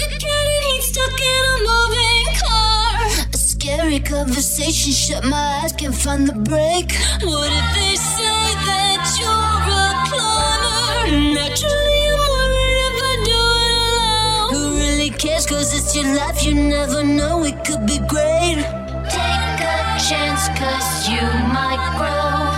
A cat and he's stuck in a moving car. A scary conversation, shut my eyes, can't find the brake. What if they say that you're a climber? Naturally, I'm worried if I do it alone. Who really cares? Cause it's your life, you never know, it could be great. Take a chance, cause you might grow.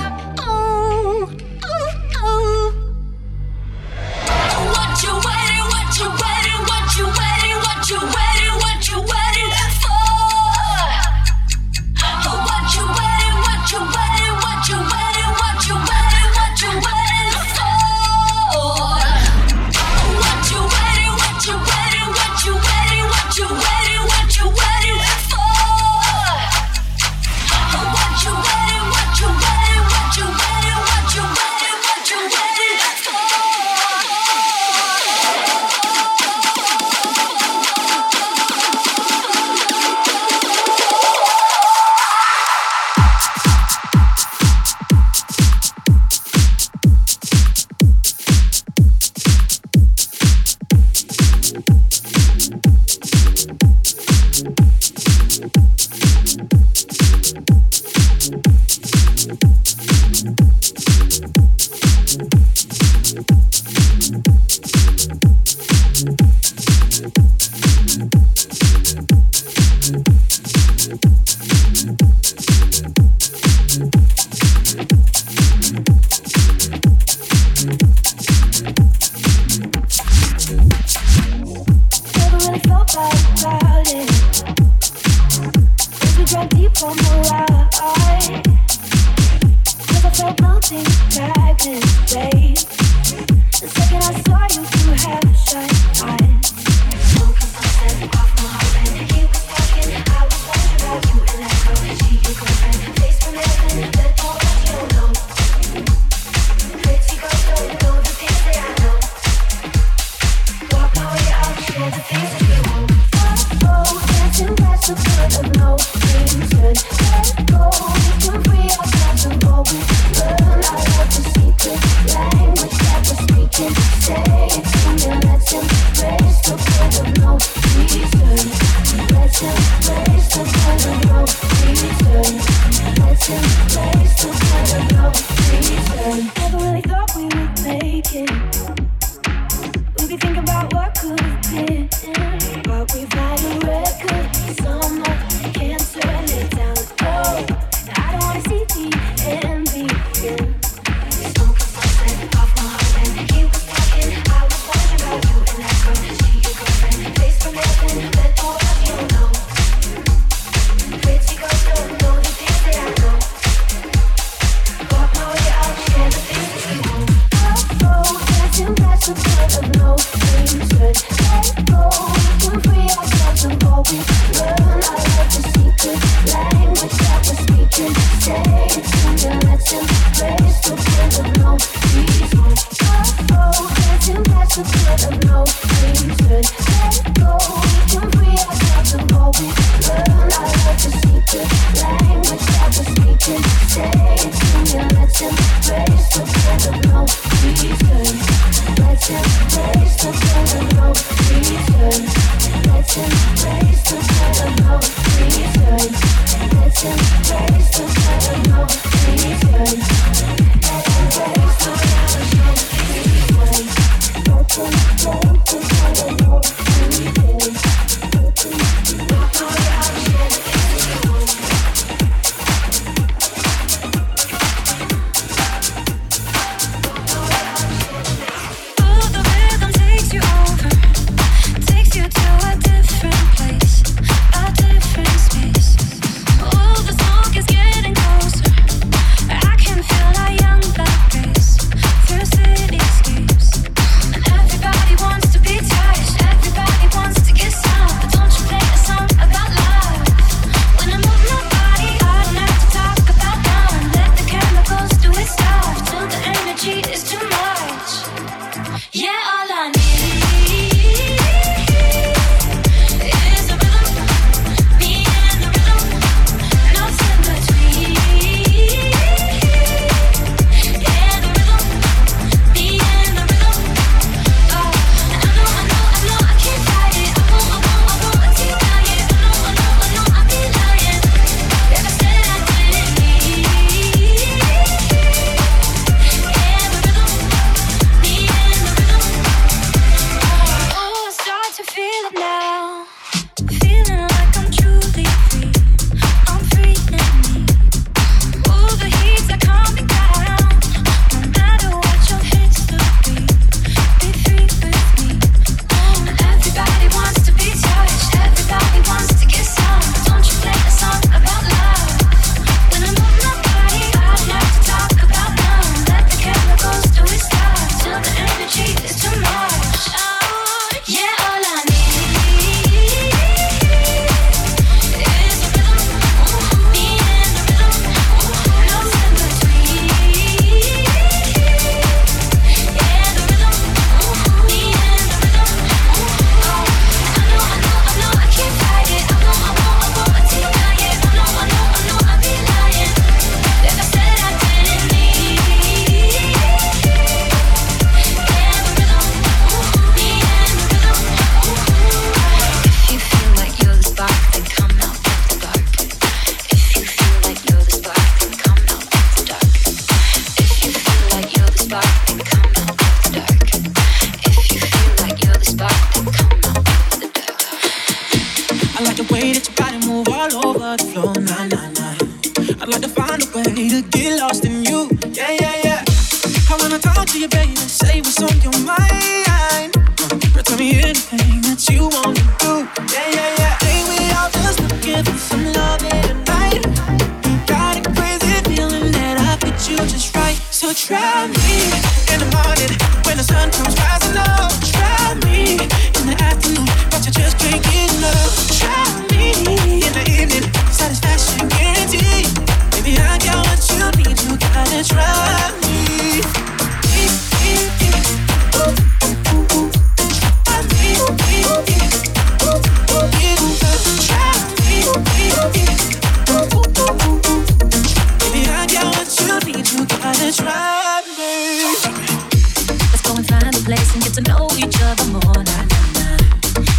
and get to know each other more.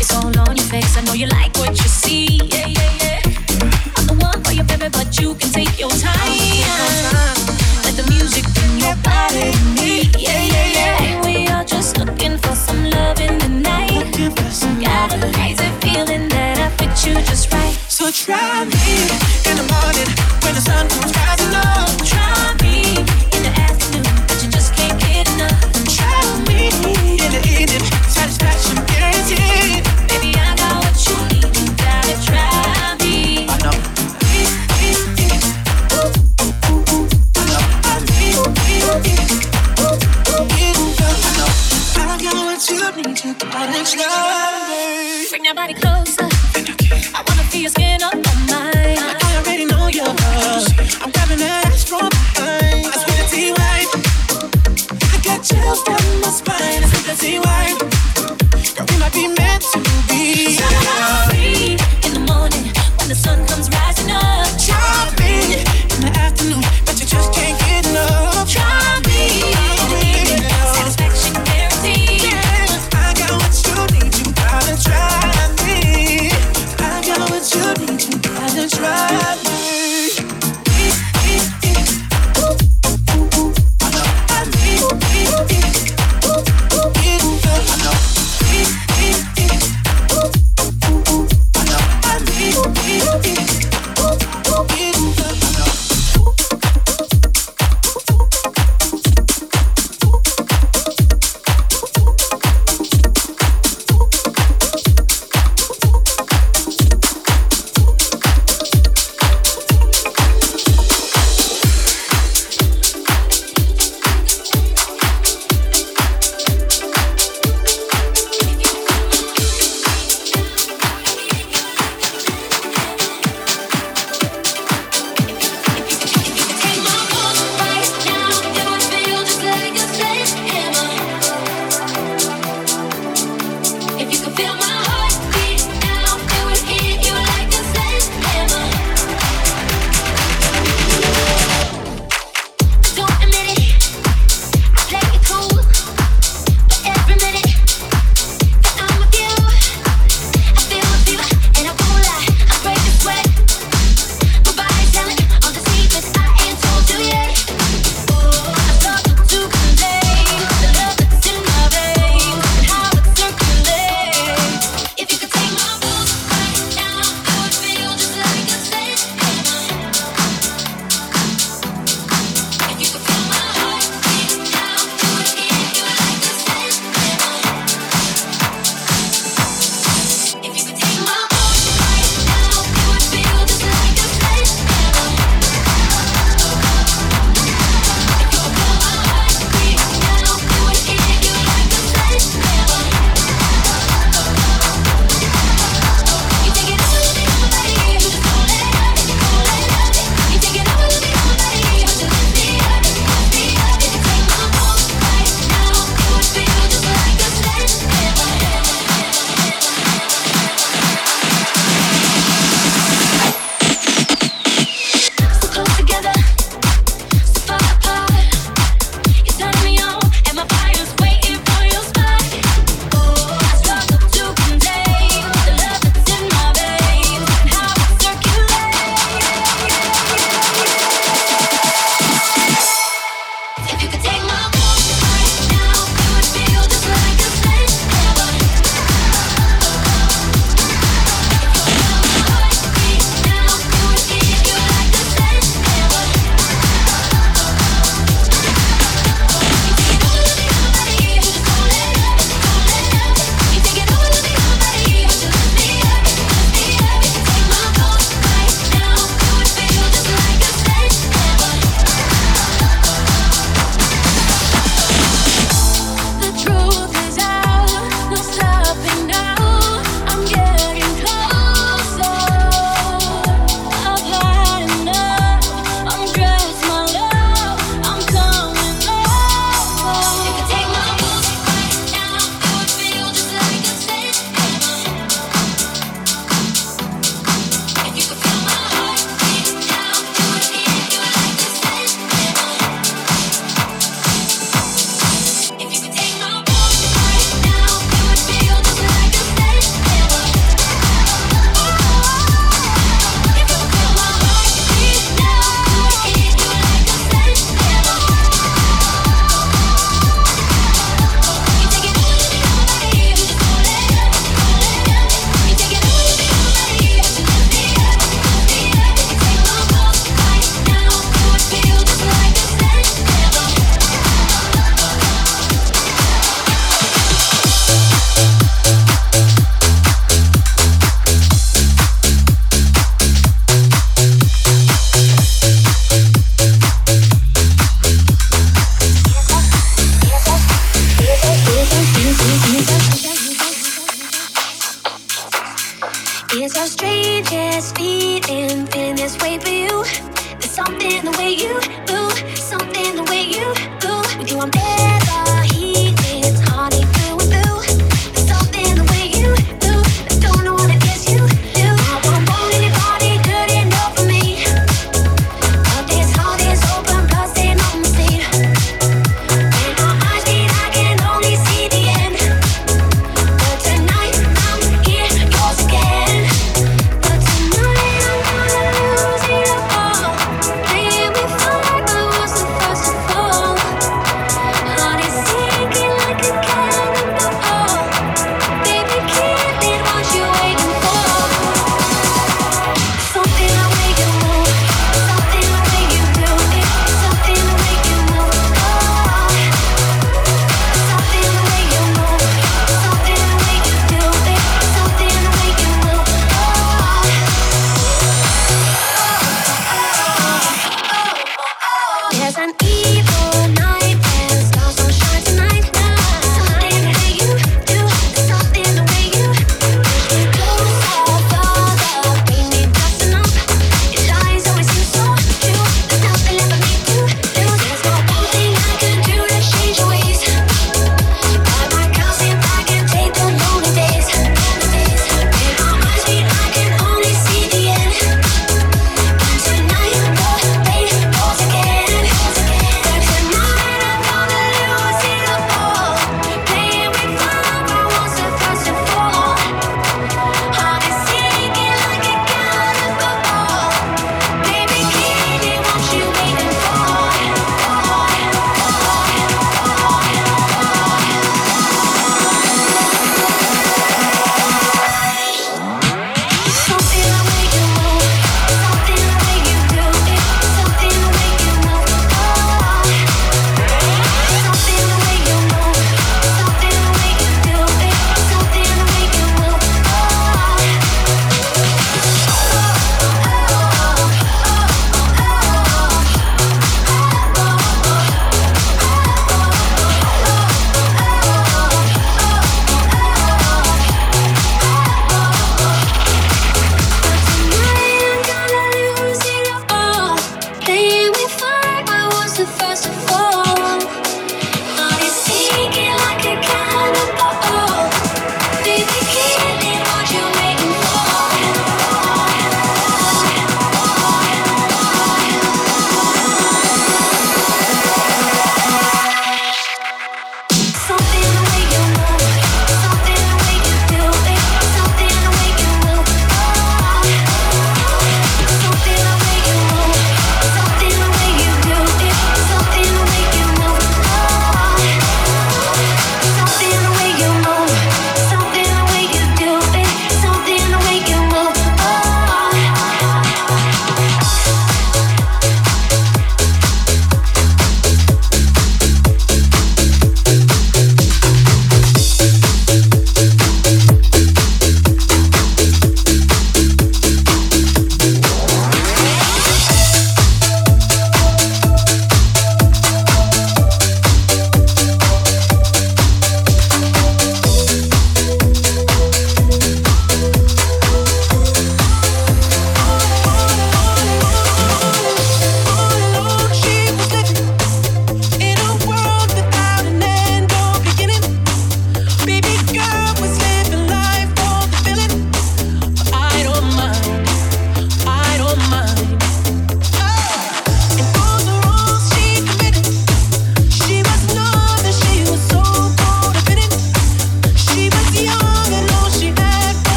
It's all on your face. I know you like what you see. I'm the one for baby, but you can take your time. Let the music your body me. We are just looking for some love in the night. Feeling that I fit you just right. So try me in the morning when the sun comes rising.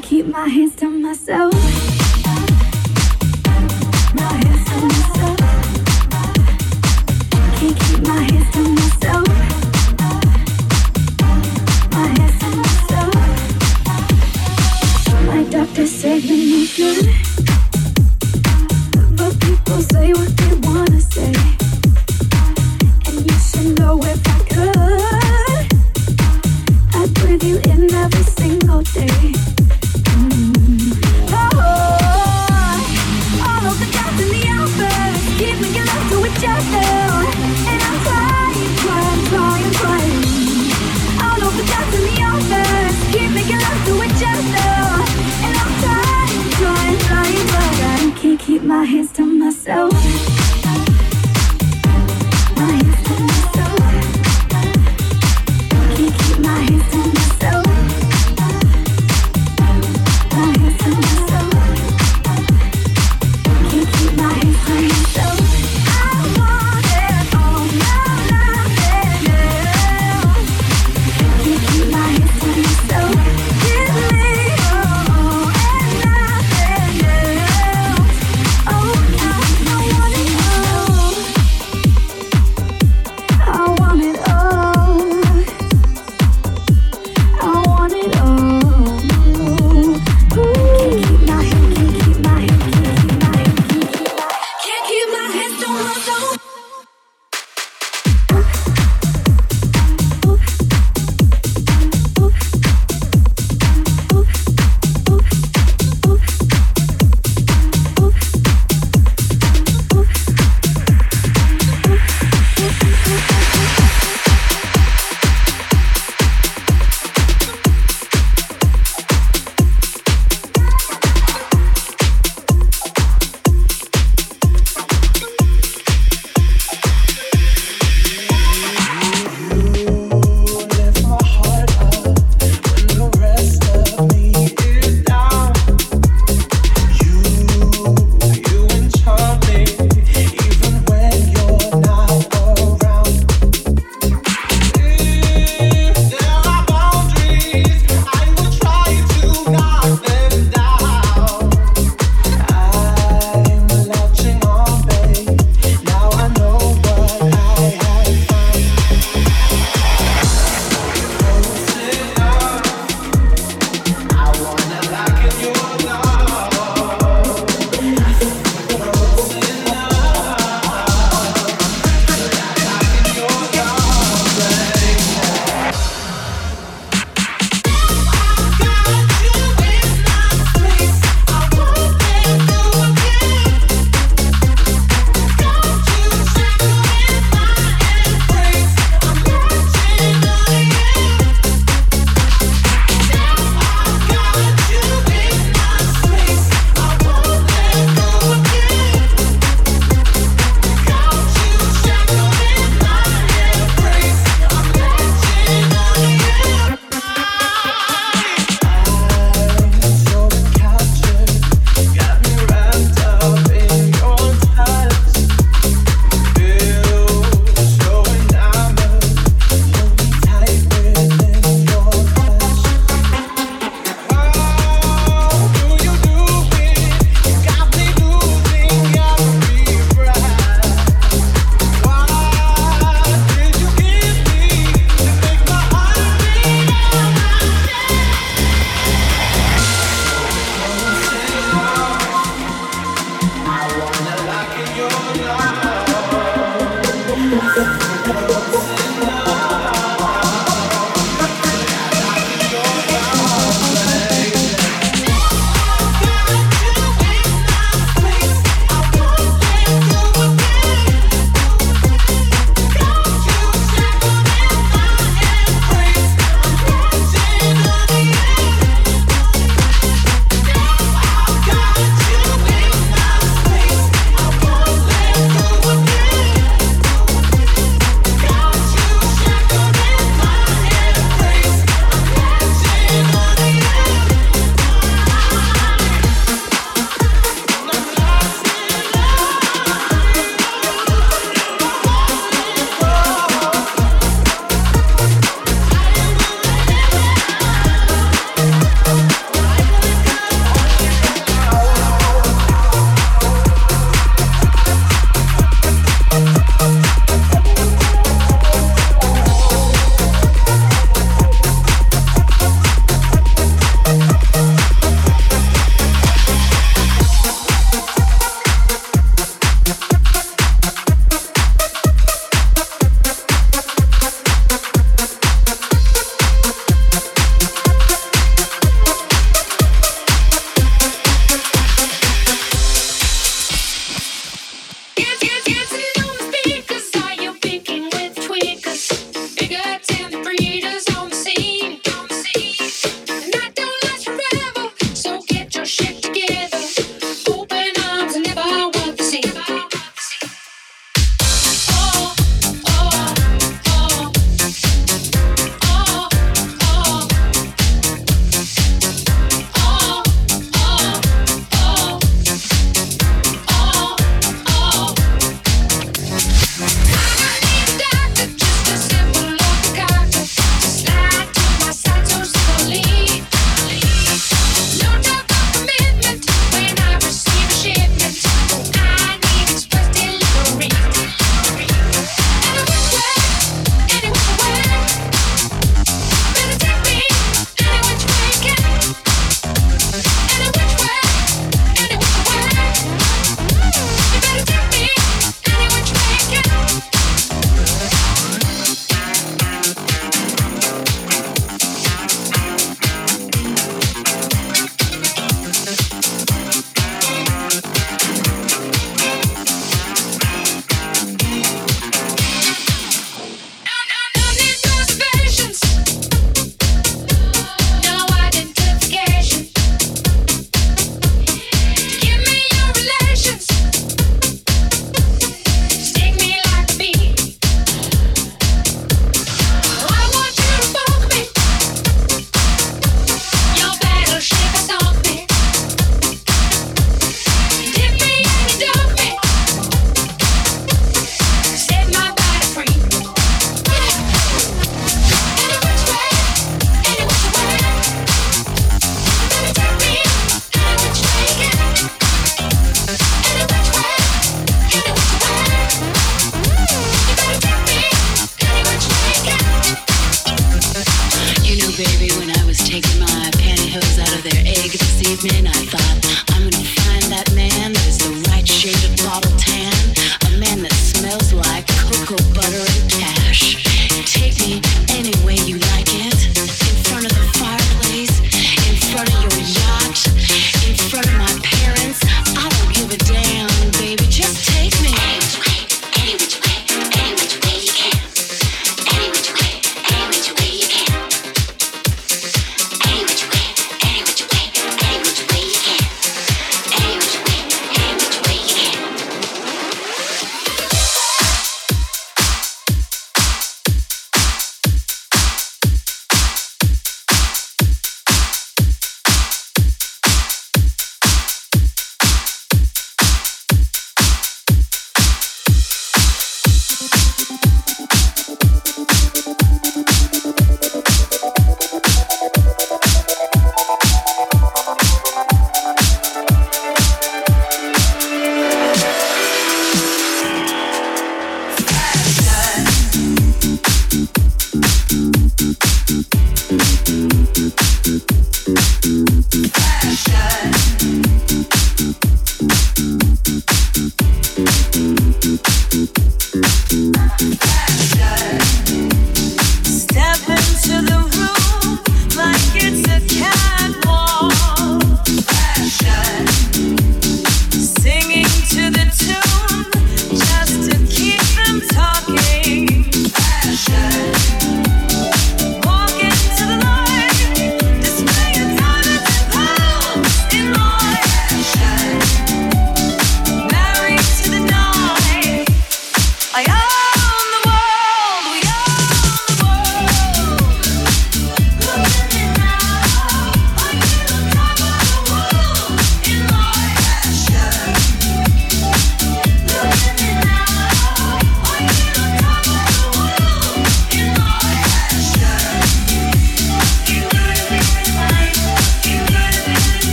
Keep my hands to myself.